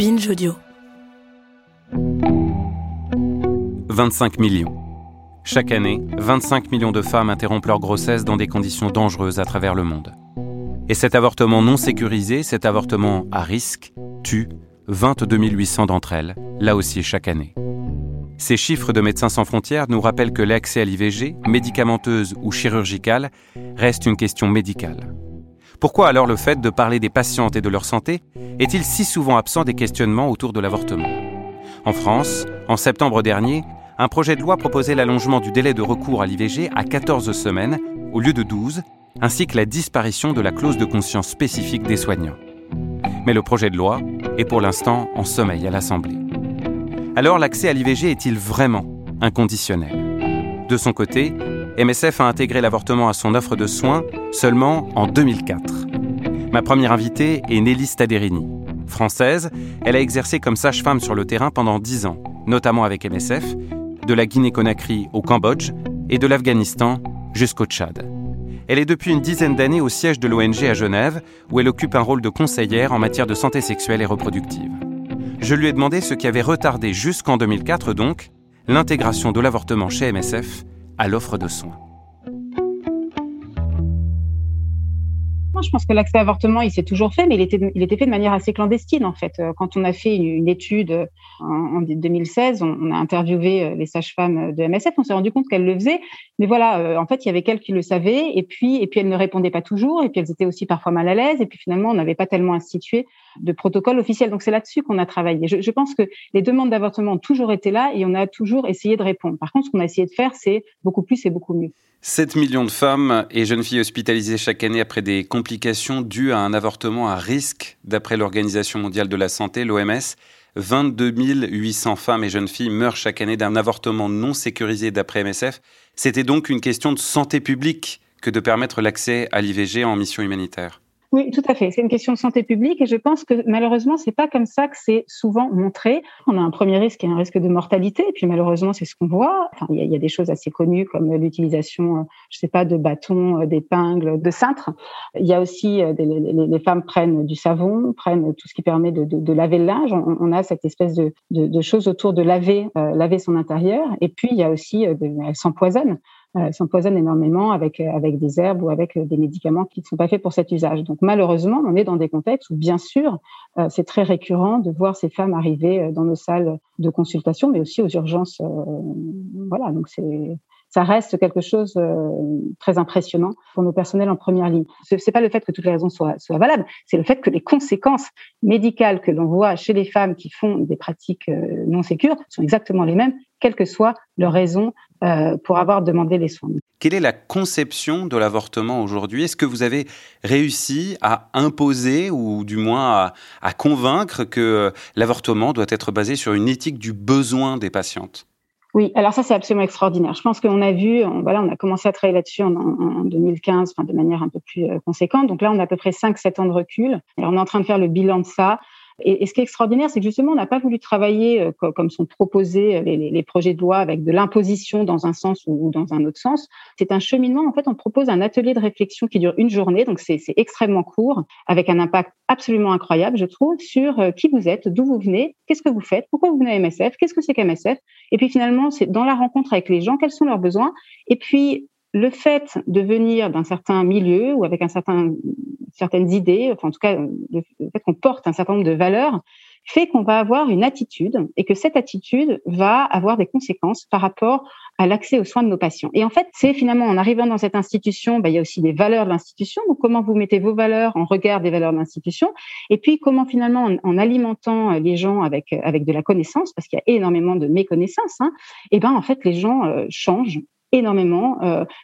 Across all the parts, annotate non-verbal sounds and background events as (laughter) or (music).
Binge Audio. 25 millions. Chaque année, 25 millions de femmes interrompent leur grossesse dans des conditions dangereuses à travers le monde. Et cet avortement non sécurisé, cet avortement à risque, tue 22 800 d'entre elles, là aussi chaque année. Ces chiffres de Médecins sans frontières nous rappellent que l'accès à l'IVG, médicamenteuse ou chirurgicale, reste une question médicale. Pourquoi alors le fait de parler des patientes et de leur santé est-il si souvent absent des questionnements autour de l'avortement? En France, en septembre dernier, un projet de loi proposait l'allongement du délai de recours à l'IVG à 14 semaines au lieu de 12, ainsi que la disparition de la clause de conscience spécifique des soignants. Mais le projet de loi est pour l'instant en sommeil à l'Assemblée. Alors l'accès à l'IVG est-il vraiment inconditionnel? De son côté, MSF a intégré l'avortement à son offre de soins seulement en 2004. Ma première invitée est Nelly Staderini. Française, elle a exercé comme sage-femme sur le terrain pendant 10 ans, notamment avec MSF, de la Guinée-Conakry au Cambodge et de l'Afghanistan jusqu'au Tchad. Elle est depuis une dizaine d'années au siège de l'ONG à Genève, où elle occupe un rôle de conseillère en matière de santé sexuelle et reproductive. Je lui ai demandé ce qui avait retardé jusqu'en 2004 donc l'intégration de l'avortement chez MSF à l'offre de soins. je pense que l'accès à l'avortement, il s'est toujours fait, mais il était, fait de manière assez clandestine, en fait. Quand on a fait une, étude en, 2016, on, a interviewé euh, les sages-femmes de MSF, on s'est rendu compte qu'elles le faisaient. Mais voilà, euh, en fait, il y avait quelques qui le savaient, et puis, et puis elles ne répondaient pas toujours, et puis elles étaient aussi parfois mal à l'aise, et puis finalement, on n'avait pas tellement institué de protocole officiel. Donc, c'est là-dessus qu'on a travaillé. Je, je pense que les demandes d'avortement ont toujours été là, et on a toujours essayé de répondre. Par contre, ce qu'on a essayé de faire, c'est beaucoup plus et beaucoup mieux. 7 millions de femmes et jeunes filles hospitalisées chaque année après des complications dues à un avortement à risque, d'après l'Organisation mondiale de la santé, l'OMS. 22 800 femmes et jeunes filles meurent chaque année d'un avortement non sécurisé d'après MSF. C'était donc une question de santé publique que de permettre l'accès à l'IVG en mission humanitaire. Oui, tout à fait. C'est une question de santé publique et je pense que malheureusement, c'est pas comme ça que c'est souvent montré. On a un premier risque qui est un risque de mortalité et puis malheureusement, c'est ce qu'on voit. Enfin, il y, a, des choses assez connues comme l'utilisation, euh, je sais pas, de bâtons, euh, d'épingles, de cintres. Il y a aussi euh, des, les, les, femmes prennent du savon, prennent tout ce qui permet de, de, de laver le linge. On, on, a cette espèce de, de, choses autour de laver, euh, laver son intérieur. Et puis il y a aussi, elles s'empoisonnent euh, s'empoisonnent énormément avec euh, avec des herbes ou avec euh, des médicaments qui ne sont pas faits pour cet usage. Donc malheureusement, on est dans des contextes où bien sûr, euh, c'est très récurrent de voir ces femmes arriver dans nos salles de consultation, mais aussi aux urgences. voilà, donc c'est ça reste quelque chose de très impressionnant pour nos personnels en première ligne. Ce n'est pas le fait que toutes les raisons soient, soient valables, c'est le fait que les conséquences médicales que l'on voit chez les femmes qui font des pratiques non sécures sont exactement les mêmes, quelle que soit leur raison euh, pour avoir demandé les soins. Quelle est la conception de l'avortement aujourd'hui? Est-ce que vous avez réussi à imposer ou du moins à, à convaincre que l'avortement doit être basé sur une éthique du besoin des patientes? Oui, alors ça c'est absolument extraordinaire. Je pense qu'on a vu, on, voilà, on a commencé à travailler là-dessus en, en, 2015, enfin, de manière un peu plus euh, conséquente. Donc là, on a à peu près 5-7 ans de recul. Et on est en train de faire le bilan de ça. Et, ce qui est extraordinaire, c'est que justement, on n'a pas voulu travailler euh, comme sont proposés euh, les, projets de loi avec de l'imposition dans un sens ou, dans un autre sens. C'est un cheminement. En fait, on propose un atelier de réflexion qui dure une journée, donc c'est extrêmement court, avec un impact absolument incroyable, je trouve, sur euh, qui vous êtes, d'où vous venez, qu'est-ce que vous faites, pourquoi vous venez à MSF, qu'est-ce que c'est qu'MSF. Et puis finalement, c'est dans la rencontre avec les gens, quels sont leurs besoins. Et puis le fait de venir d'un certain milieu ou avec un certain, certaines idées, enfin en tout cas le fait qu'on porte un certain nombre de valeurs, fait qu'on va avoir une attitude et que cette attitude va avoir des conséquences par rapport à l'accès aux soins de nos patients. Et en fait, c'est finalement en arrivant dans cette institution, bah, il y a aussi des valeurs de l'institution. Donc, comment vous mettez vos valeurs en regard des valeurs de l'institution Et puis, comment finalement, en, alimentant les gens avec avec de la connaissance, parce qu'il y a énormément de méconnaissance, hein, et ben en fait, les gens euh, changent énormément,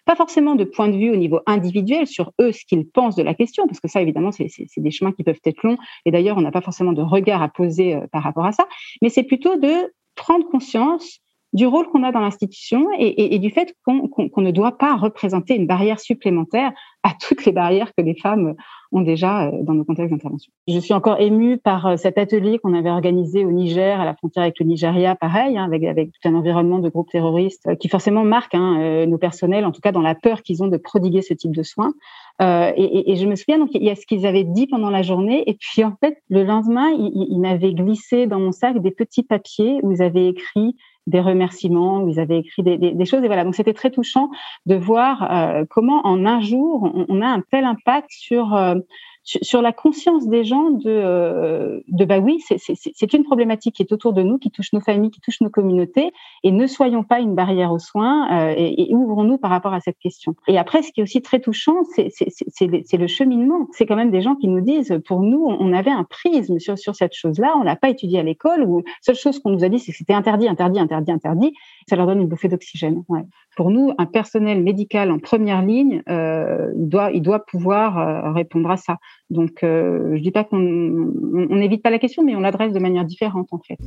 pas forcément de point de vue au niveau individuel sur eux, ce qu'ils pensent de la question, parce que ça, évidemment, c'est des chemins qui peuvent être longs, et d'ailleurs, on n'a pas forcément de regard à poser par rapport à ça, mais c'est plutôt de prendre conscience du rôle qu'on a dans l'institution et, du fait qu'on ne doit pas représenter une barrière supplémentaire à toutes les barrières que les femmes ont déjà euh, dans nos contextes d'intervention. Je suis encore émue par euh, cet atelier qu'on avait organisé au Niger, à la frontière avec le Nigeria, pareil, hein, avec, tout un environnement de groupes terroristes euh, qui forcément marque hein, nos personnels, en tout cas dans la peur qu'ils ont de prodiguer ce type de soins. Et, je me souviens, donc, il y a ce qu'ils avaient dit pendant la journée. Et puis, en fait, le lendemain, ils, ils m'avaient glissé dans mon sac des petits papiers où ils avaient écrit des remerciements, où ils avaient écrit des, choses. Et voilà, donc c'était très touchant de voir euh, comment en un jour, on, a un tel impact sur euh, sur la conscience des gens de, euh, de bah oui, c'est une problématique qui est autour de nous, qui touche nos familles, qui touche nos communautés, et ne soyons pas une barrière aux soins euh, et, ouvrons-nous par rapport à cette question. Et après, ce qui est aussi très touchant, c'est le cheminement. C'est quand même des gens qui nous disent, pour nous, on avait un prisme sur, sur cette chose-là, on l'a pas étudié à l'école, ou seule chose qu'on nous a dit, c'est que c'était interdit, interdit, interdit, interdit. Ça leur donne une bouffée d'oxygène. Ouais pour nous, un personnel médical en première ligne euh, doit, il doit pouvoir euh, répondre à ça. Donc, euh, je dis pas qu'on n'évite pas la question, mais on l'adresse de manière différente en fait.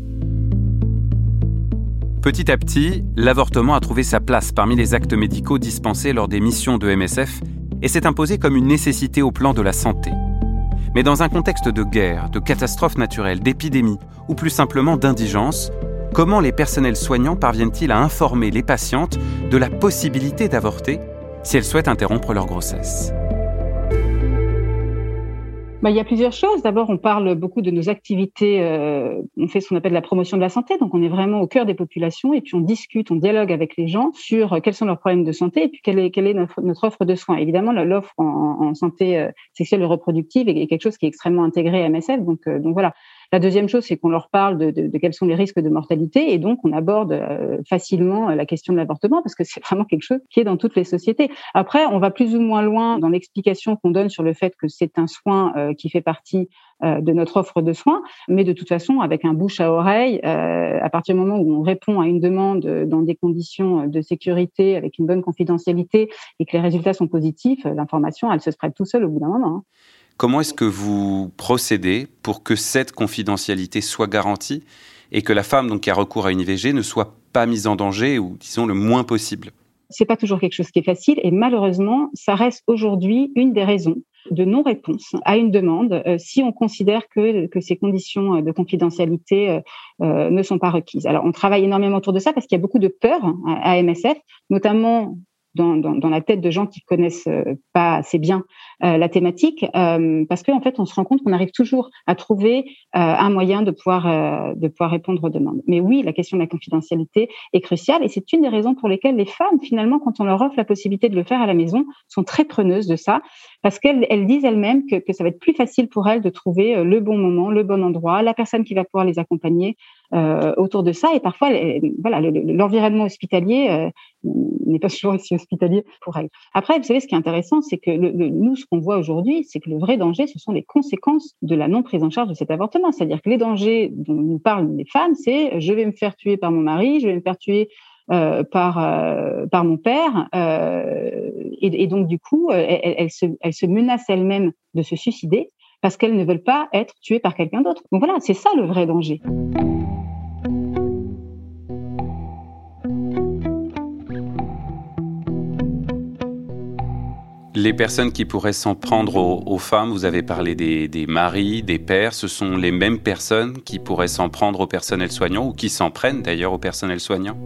Petit à petit, l'avortement a trouvé sa place parmi les actes médicaux dispensés lors des missions de MSF et s'est imposé comme une nécessité au plan de la santé. Mais dans un contexte de guerre, de catastrophe naturelle, d'épidémie ou plus simplement d'indigence, comment les personnels soignants parviennent-ils à informer les patientes de la possibilité d'avorter si elles souhaitent interrompre leur grossesse? Bah, il y a plusieurs choses. D'abord, on parle beaucoup de nos activités. Euh, on fait ce qu'on appelle la promotion de la santé. Donc, on est vraiment au cœur des populations et puis on discute, on dialogue avec les gens sur quels sont leurs problèmes de santé et puis quelle est, quelle est notre, offre de soins. Évidemment, l'offre en, santé euh, sexuelle et reproductive est, quelque chose qui est extrêmement intégré à MSF. Donc, euh, donc voilà. La deuxième chose, c'est qu'on leur parle de, quels sont les risques de mortalité et donc on aborde euh, facilement euh, la question de l'avortement parce que c'est vraiment quelque chose qui est dans toutes les sociétés. Après, on va plus ou moins loin dans l'explication qu'on donne sur le fait que c'est un soin euh, qui fait partie de notre offre de soins, mais de toute façon, avec un bouche à oreille, à partir du moment où on répond à une demande dans des conditions de sécurité, avec une bonne confidentialité, et que les résultats sont positifs, l'information, elle se spread tout seul au bout d'un moment. Hein. Comment est-ce que vous procédez pour que cette confidentialité soit garantie et que la femme donc, qui a recours à une IVG ne soit pas mise en danger ou disons le moins possible? C'est pas toujours quelque chose qui est facile et malheureusement, ça reste aujourd'hui une des raisons de non-réponse à une demande euh, si on considère que, que ces conditions euh, de confidentialité euh, ne sont pas requises. Alors, on travaille énormément autour de ça parce qu'il y a beaucoup de peur hein, à MSF, notamment dans, la tête de gens qui connaissent euh, pas assez bien euh, la thématique, euh, parce qu'en en fait, on se rend compte qu'on arrive toujours à trouver un moyen de pouvoir répondre aux demandes. Mais oui, la question de la confidentialité est cruciale, et c'est une des raisons pour lesquelles les femmes, finalement, quand on leur offre la possibilité de le faire à la maison, sont très preneuses de ça, parce qu'elles elles disent elles-mêmes que ça va être plus facile pour elles de trouver le bon moment, le bon endroit, la personne qui va pouvoir les accompagner euh, autour de ça. Et parfois, voilà, l'environnement hospitalier euh, n'est pas (laughs) toujours aussi hospitalier pour elle. Après, vous savez, ce qui est intéressant, c'est que le, nous, ce qu'on voit aujourd'hui, c'est que le vrai danger, ce sont les conséquences de la non prise en charge de cet avortement. C'est-à-dire que les dangers dont nous parlent les femmes, c'est je vais me faire tuer par mon mari, je vais me faire tuer euh, par euh, par mon père euh, et, donc du coup elles elle se, elle se menacent elles-mêmes de se suicider parce qu'elles ne veulent pas être tuées par quelqu'un d'autre. Donc voilà, c'est ça le vrai danger. Les personnes qui pourraient s'en prendre aux, femmes, vous avez parlé des, maris, des pères, ce sont les mêmes personnes qui pourraient s'en prendre au personnel soignant ou qui s'en prennent d'ailleurs au personnel soignant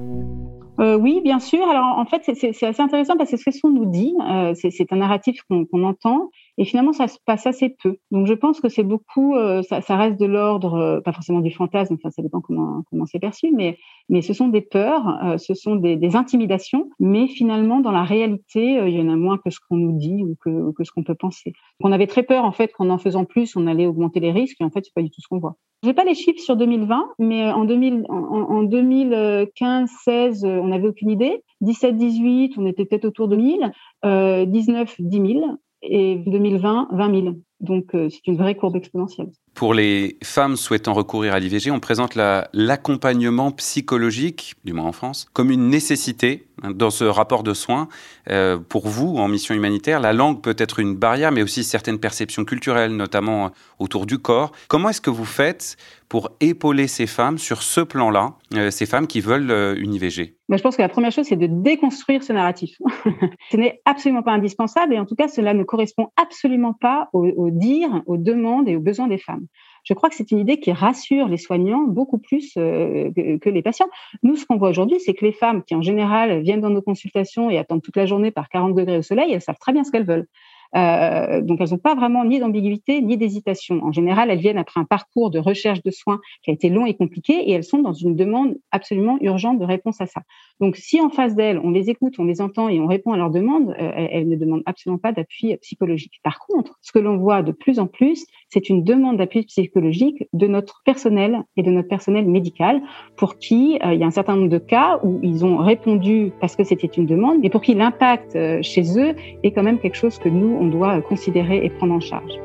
euh, oui, bien sûr. Alors en fait, c'est assez intéressant parce que ce qu'on nous dit, euh, c'est un narratif qu'on entend, et finalement, ça se passe assez peu. Donc je pense que c'est beaucoup, euh, ça, reste de l'ordre, euh, pas forcément du fantasme, enfin ça dépend comment comment c'est perçu, mais mais ce sont des peurs, euh, ce sont des, intimidations, mais finalement dans la réalité, il y en a moins que ce qu'on nous dit ou que, que ce qu'on peut penser. On avait très peur en fait qu'en en faisant plus, on allait augmenter les risques, et en fait c'est pas du tout ce qu'on voit. J'ai pas les chiffres sur 2020, mais en 2000, en, en 2015, 16, on n'avait aucune idée. 17, 18, on était peut-être autour de 1000. Euh, 19, 10 000 et 2020, 20 000. Donc, c'est une vraie courbe exponentielle. Pour les femmes souhaitant recourir à l'IVG, on présente l'accompagnement psychologique, du moins en France, comme une nécessité hein, dans ce rapport de soins. Euh, pour vous, en mission humanitaire, la langue peut être une barrière, mais aussi certaines perceptions culturelles, notamment autour du corps. Comment est-ce que vous faites pour épauler ces femmes sur ce plan-là, euh, ces femmes qui veulent euh, une IVG je pense que la première chose, c'est de déconstruire ce narratif. (laughs) ce n'est absolument pas indispensable et en tout cas, cela ne correspond absolument pas aux, aux dires, aux demandes et aux besoins des femmes. Je crois que c'est une idée qui rassure les soignants beaucoup plus euh, que, les patients. Nous, ce qu'on voit aujourd'hui, c'est que les femmes qui, en général, viennent dans nos consultations et attendent toute la journée par 40 degrés au soleil, elles savent très bien ce qu'elles veulent. Euh, donc, elles n'ont pas vraiment ni d'ambiguïté ni d'hésitation. En général, elles viennent après un parcours de recherche de soins qui a été long et compliqué et elles sont dans une demande absolument urgente de réponse à ça. Donc, si en face d'elles, on les écoute, on les entend et on répond à leurs demandes, euh, elles ne demandent absolument pas d'appui psychologique. Par contre, ce que l'on voit de plus en plus, c'est une demande d'appui psychologique de notre personnel et de notre personnel médical pour qui euh, il y a un certain nombre de cas où ils ont répondu parce que c'était une demande, mais pour qui l'impact chez eux est quand même quelque chose que nous, on doit considérer et prendre en charge.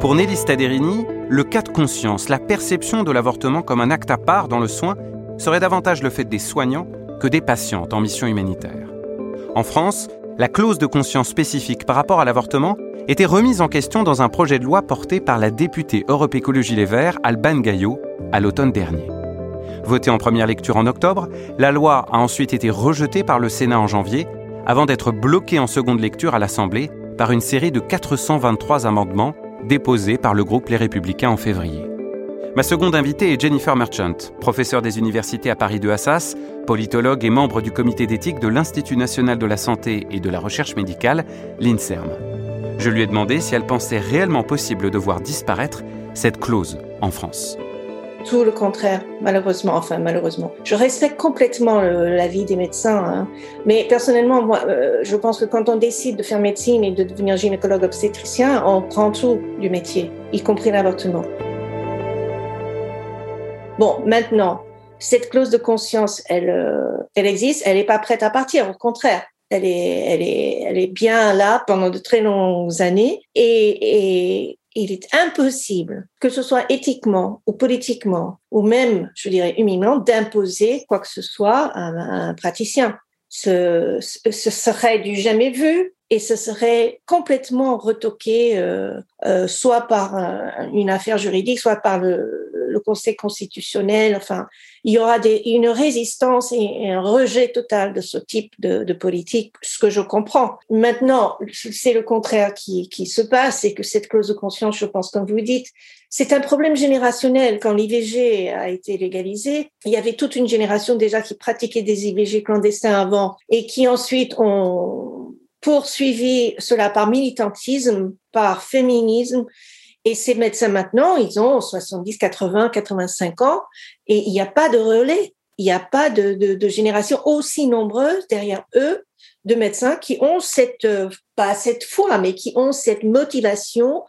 Pour Nelly Staderini, le cas de conscience, la perception de l'avortement comme un acte à part dans le soin, serait davantage le fait des soignants que des patientes en mission humanitaire. En France, la clause de conscience spécifique par rapport à l'avortement était remise en question dans un projet de loi porté par la députée Europe Écologie Les Verts, Alban Gaillot, à l'automne dernier. Votée en première lecture en octobre, la loi a ensuite été rejetée par le Sénat en janvier avant d'être bloqué en seconde lecture à l'Assemblée par une série de 423 amendements déposés par le groupe Les Républicains en février. Ma seconde invitée est Jennifer Merchant, professeure des universités à Paris 2 Assas, politologue et membre du comité d'éthique de l'Institut national de la santé et de la recherche médicale, l'INSERM. Je lui ai demandé si elle pensait réellement possible de voir disparaître cette clause en France tout le contraire, malheureusement. Enfin, malheureusement. Je respecte complètement l'avis des médecins, hein. mais personnellement, moi, euh, je pense que quand on décide de faire médecine et de devenir gynécologue obstétricien, on prend tout du métier, y compris l'avortement. Bon, maintenant, cette clause de conscience, elle, euh, elle existe, elle n'est pas prête à partir, au contraire. Elle est, bien là pendant de très longues années et, il est impossible, que ce soit éthiquement ou politiquement, ou même, je dirais, humainement, d'imposer quoi que ce soit à un, praticien. Ce, serait du jamais vu et ce serait complètement retoqué, euh, euh, soit par une affaire juridique, soit par le, le Conseil constitutionnel. Enfin, il y aura des, une résistance et un rejet total de ce type de, de politique, ce que je comprends. Maintenant, c'est le contraire qui, qui se passe, c'est que cette clause de conscience, je pense, comme vous dites, c'est un problème générationnel. Quand l'IVG a été légalisé, il y avait toute une génération déjà qui pratiquait des IVG clandestins avant et qui ensuite ont poursuivi cela par militantisme, par féminisme et ces médecins maintenant, ils ont 70, 80, 85 ans et il n'y a pas de relais. Il n'y a pas de, de, de, génération aussi nombreuse derrière eux de médecins qui ont cette, euh, pas cette foi, mais qui ont cette motivation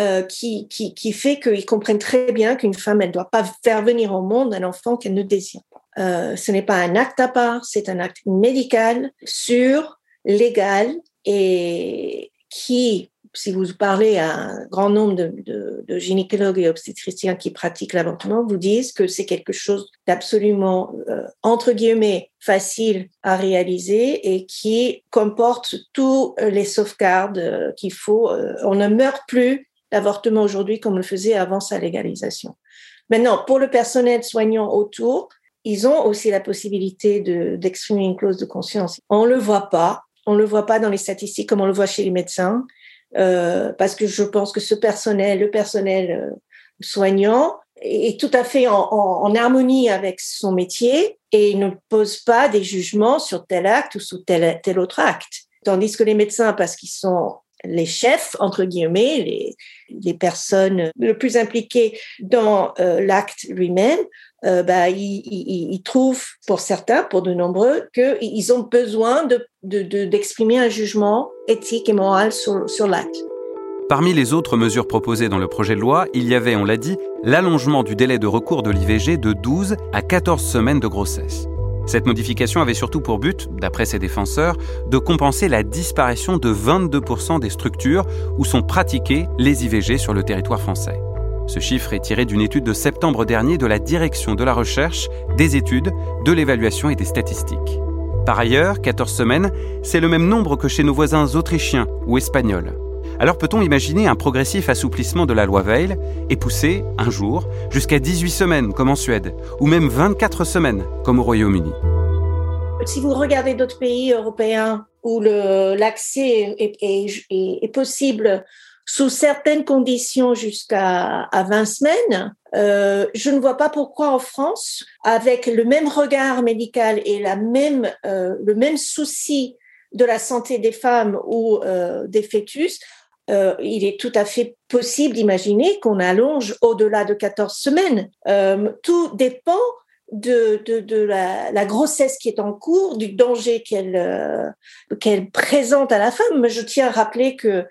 euh, qui, qui, qui fait qu'ils comprennent très bien qu'une femme, elle ne doit pas faire venir au monde un enfant qu'elle ne désire pas. Euh, ce n'est pas un acte à part, c'est un acte médical, sûr, légal et qui si vous parlez à un grand nombre de, gynécologues et obstétriciens qui pratiquent l'avortement, vous disent que c'est quelque chose d'absolument, euh, entre guillemets, facile à réaliser et qui comporte tous les sauvegardes euh, qu'il faut. Euh, on ne meurt plus d'avortement aujourd'hui comme le faisait avant sa légalisation. Maintenant, pour le personnel soignant autour, ils ont aussi la possibilité d'exprimer une clause de conscience. On le voit pas, on le voit pas dans les statistiques comme on le voit chez les médecins. Euh, parce que je pense que ce personnel, le personnel euh, soignant, est tout à fait en, harmonie avec son métier et ne pose pas des jugements sur tel acte ou sur tel autre acte. Tandis que les médecins, parce qu'ils sont les chefs, entre guillemets, les, personnes le plus impliquées dans euh, l'acte lui-même, euh, bah, ils, trouvent, pour certains, pour de nombreux, qu'ils ont besoin d'exprimer de, de, un jugement éthique et moral sur l'acte. Parmi les autres mesures proposées dans le projet de loi, il y avait, on l'a dit, l'allongement du délai de recours de l'IVG de 12 à 14 semaines de grossesse. Cette modification avait surtout pour but, d'après ses défenseurs, de compenser la disparition de 22% des structures où sont pratiquées les IVG sur le territoire français. Ce chiffre est tiré d'une étude de septembre dernier de la Direction de la recherche, des études, de l'évaluation et des statistiques. Par ailleurs, 14 semaines, c'est le même nombre que chez nos voisins autrichiens ou espagnols. Alors peut-on imaginer un progressif assouplissement de la loi Veil et pousser, un jour, jusqu'à 18 semaines comme en Suède, ou même 24 semaines comme au Royaume-Uni? Si vous regardez d'autres pays européens où l'accès est, possible sous certaines conditions jusqu'à à 20 semaines. Euh, je ne vois pas pourquoi en France, avec le même regard médical et la même, euh, le même souci de la santé des femmes ou euh, des fœtus, euh, il est tout à fait possible d'imaginer qu'on allonge au-delà de 14 semaines. Euh, tout dépend de, la, grossesse qui est en cours, du danger qu'elle euh, présente à la femme. Je tiens à rappeler que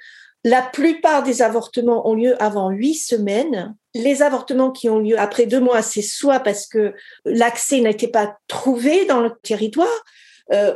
la plupart des avortements ont lieu avant huit semaines. Les avortements qui ont lieu après deux mois, c'est soit parce que l'accès n'était pas trouvé dans le territoire,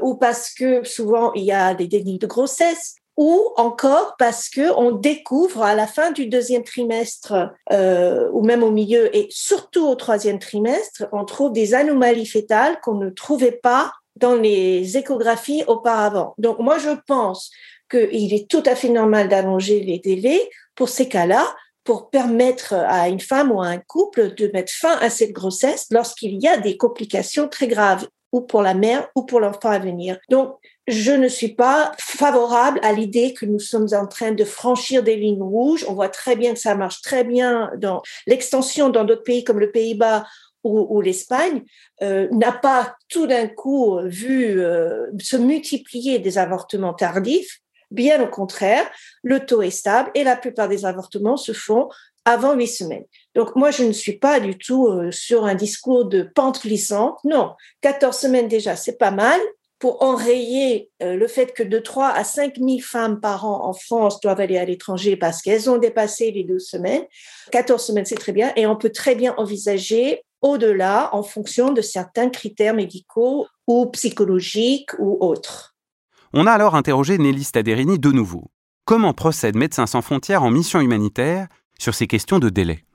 ou parce que souvent il y a des dénis de grossesse, ou encore parce que on découvre à la fin du deuxième trimestre euh, ou même au milieu et surtout au troisième trimestre, on trouve des anomalies fétales qu'on ne trouvait pas dans les échographies auparavant. Donc moi je pense qu'il est tout à fait normal d'allonger les délais pour ces cas-là, pour permettre à une femme ou à un couple de mettre fin à cette grossesse lorsqu'il y a des complications très graves, ou pour la mère ou pour l'enfant à venir. Donc, je ne suis pas favorable à l'idée que nous sommes en train de franchir des lignes rouges. On voit très bien que ça marche très bien dans l'extension dans d'autres pays comme le Pays-Bas ou, l'Espagne euh, n'a pas tout d'un coup vu euh, se multiplier des avortements tardifs. Bien au contraire, le taux est stable et la plupart des avortements se font avant huit semaines. Donc moi, je ne suis pas du tout euh, sur un discours de pente glissante. Non, 14 semaines déjà, c'est pas mal pour enrayer euh, le fait que de 3 à 5 000 femmes par an en France doivent aller à l'étranger parce qu'elles ont dépassé les 12 semaines. 14 semaines, c'est très bien. Et on peut très bien envisager au-delà en fonction de certains critères médicaux ou psychologiques ou autres. On a alors interrogé Nelly Staderini de nouveau. Comment procède Médecins sans frontières en mission humanitaire sur ces questions de délai?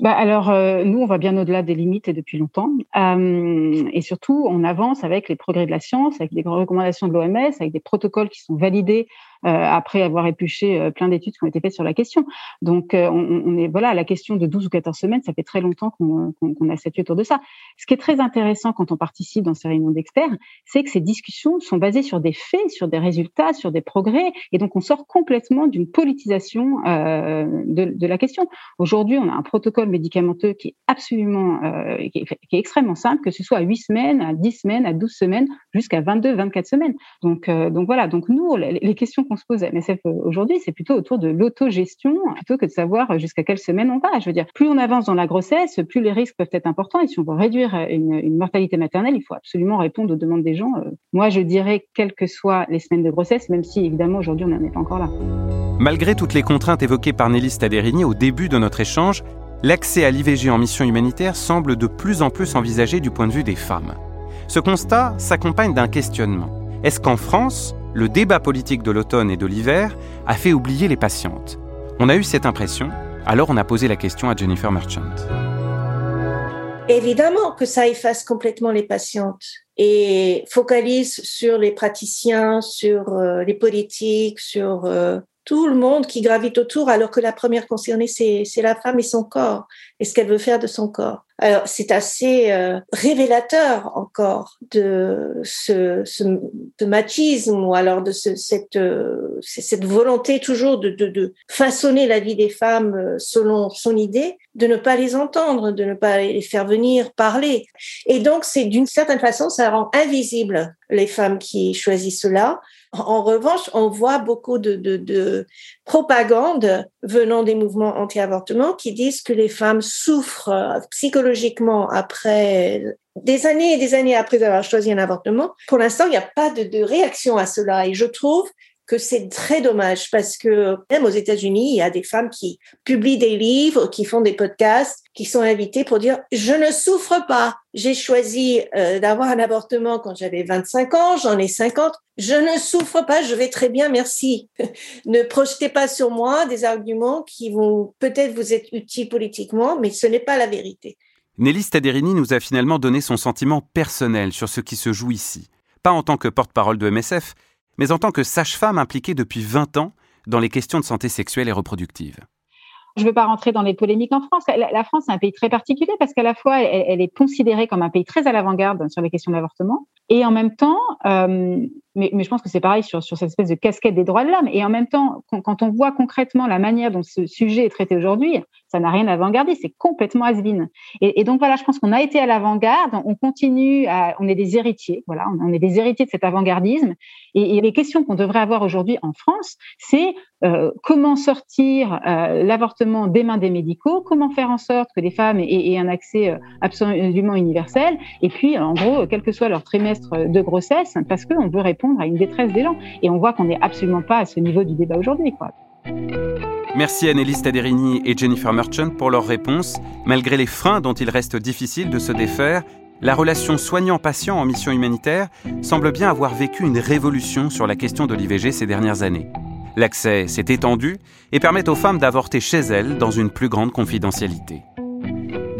Bah alors, euh, nous, on va bien au-delà des limites et depuis longtemps. Euh, et surtout, on avance avec les progrès de la science, avec des recommandations de l'OMS, avec des protocoles qui sont validés après avoir épluché euh, plein d'études qui ont été faites sur la question. Donc, euh, on, on, est voilà, la question de 12 ou 14 semaines, ça fait très longtemps qu'on qu a statué autour de ça. Ce qui est très intéressant quand on participe dans ces réunions d'experts, c'est que ces discussions sont basées sur des faits, sur des résultats, sur des progrès, et donc on sort complètement d'une politisation euh, de, de, la question. Aujourd'hui, on a un protocole médicamenteux qui est absolument, euh, qui, est, extrêmement simple, que ce soit à 8 semaines, à 10 semaines, à 12 semaines, jusqu'à 22, 24 semaines. Donc, euh, donc voilà. Donc nous, les questions qu'on se pose à MSF aujourd'hui, c'est plutôt autour de l'autogestion plutôt que de savoir jusqu'à quelle semaine on va. Je veux dire, plus on avance dans la grossesse, plus les risques peuvent être importants. Et si on veut réduire une, une mortalité maternelle, il faut absolument répondre aux demandes des gens. Euh, moi, je dirais, quelles que soient les semaines de grossesse, même si évidemment aujourd'hui on n'en est pas encore là. Malgré toutes les contraintes évoquées par Nelly Staderini au début de notre échange, l'accès à l'IVG en mission humanitaire semble de plus en plus envisagé du point de vue des femmes. Ce constat s'accompagne d'un questionnement. Est-ce qu'en France, le débat politique de l'automne et de l'hiver a fait oublier les patientes. On a eu cette impression, alors on a posé la question à Jennifer Merchant. Évidemment que ça efface complètement les patientes et focalise sur les praticiens, sur euh, les politiques, sur euh, tout le monde qui gravite autour, alors que la première concernée, c'est la femme et son corps, et ce qu'elle veut faire de son corps. Alors, c'est assez euh, révélateur encore de ce, ce machisme ou alors de euh, cette volonté toujours de, de, de, façonner la vie des femmes euh, selon son idée, de ne pas les entendre, de ne pas les faire venir parler. Et donc, c'est d'une certaine façon, ça rend invisible les femmes qui choisissent cela. En revanche, on voit beaucoup de, de, de propagande venant des mouvements anti-avortement qui disent que les femmes souffrent psychologiquement après des années et des années après avoir choisi un avortement. Pour l'instant, il n'y a pas de, de réaction à cela et je trouve que c'est très dommage parce que même aux États-Unis, il y a des femmes qui publient des livres, qui font des podcasts, qui sont invitées pour dire je ne souffre pas. J'ai choisi euh, d'avoir un avortement quand j'avais 25 ans, j'en ai 50. Je ne souffre pas, je vais très bien, merci. (laughs) ne projetez pas sur moi des arguments qui vont peut-être vous être utiles politiquement, mais ce n'est pas la vérité. Nelly Staderini nous a finalement donné son sentiment personnel sur ce qui se joue ici, pas en tant que porte-parole de MSF, mais en tant que sage-femme impliquée depuis 20 ans dans les questions de santé sexuelle et reproductive. Je ne veux pas rentrer dans les polémiques en France. La, France est un pays très particulier parce qu'à la fois, elle, est considérée comme un pays très à l'avant-garde sur les questions d'avortement, et en même temps, euh, mais, je pense que c'est pareil sur, cette espèce de casquette des droits de l'homme. Et en même temps, quand, on voit concrètement la manière dont ce sujet est traité aujourd'hui, ça n'a rien d'avant-gardiste, c'est complètement has et, donc voilà, je pense qu'on a été à l'avant-garde, on continue, on est des héritiers, voilà, on, est des héritiers de cet avant-gardisme. Et, les questions qu'on devrait avoir aujourd'hui en France, c'est euh, comment sortir euh, l'avortement des mains des médicaux, comment faire en sorte que les femmes aient, aient un accès absolument universel, et puis en gros, quel que soit leur trimestre de grossesse, parce qu'on veut répondre à une détresse gens. Et on voit qu'on n'est absolument pas à ce niveau du débat aujourd'hui. Merci Annelise Taderini et Jennifer Merchant pour leurs réponses. Malgré les freins dont il reste difficile de se défaire, la relation soignant-patient en mission humanitaire semble bien avoir vécu une révolution sur la question de l'IVG ces dernières années. L'accès s'est étendu et permet aux femmes d'avorter chez elles dans une plus grande confidentialité.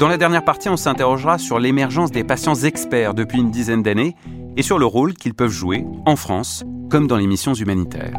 Dans la dernière partie, on s'interrogera sur l'émergence des patients experts depuis une dizaine d'années et sur le rôle qu'ils peuvent jouer en France comme dans les missions humanitaires.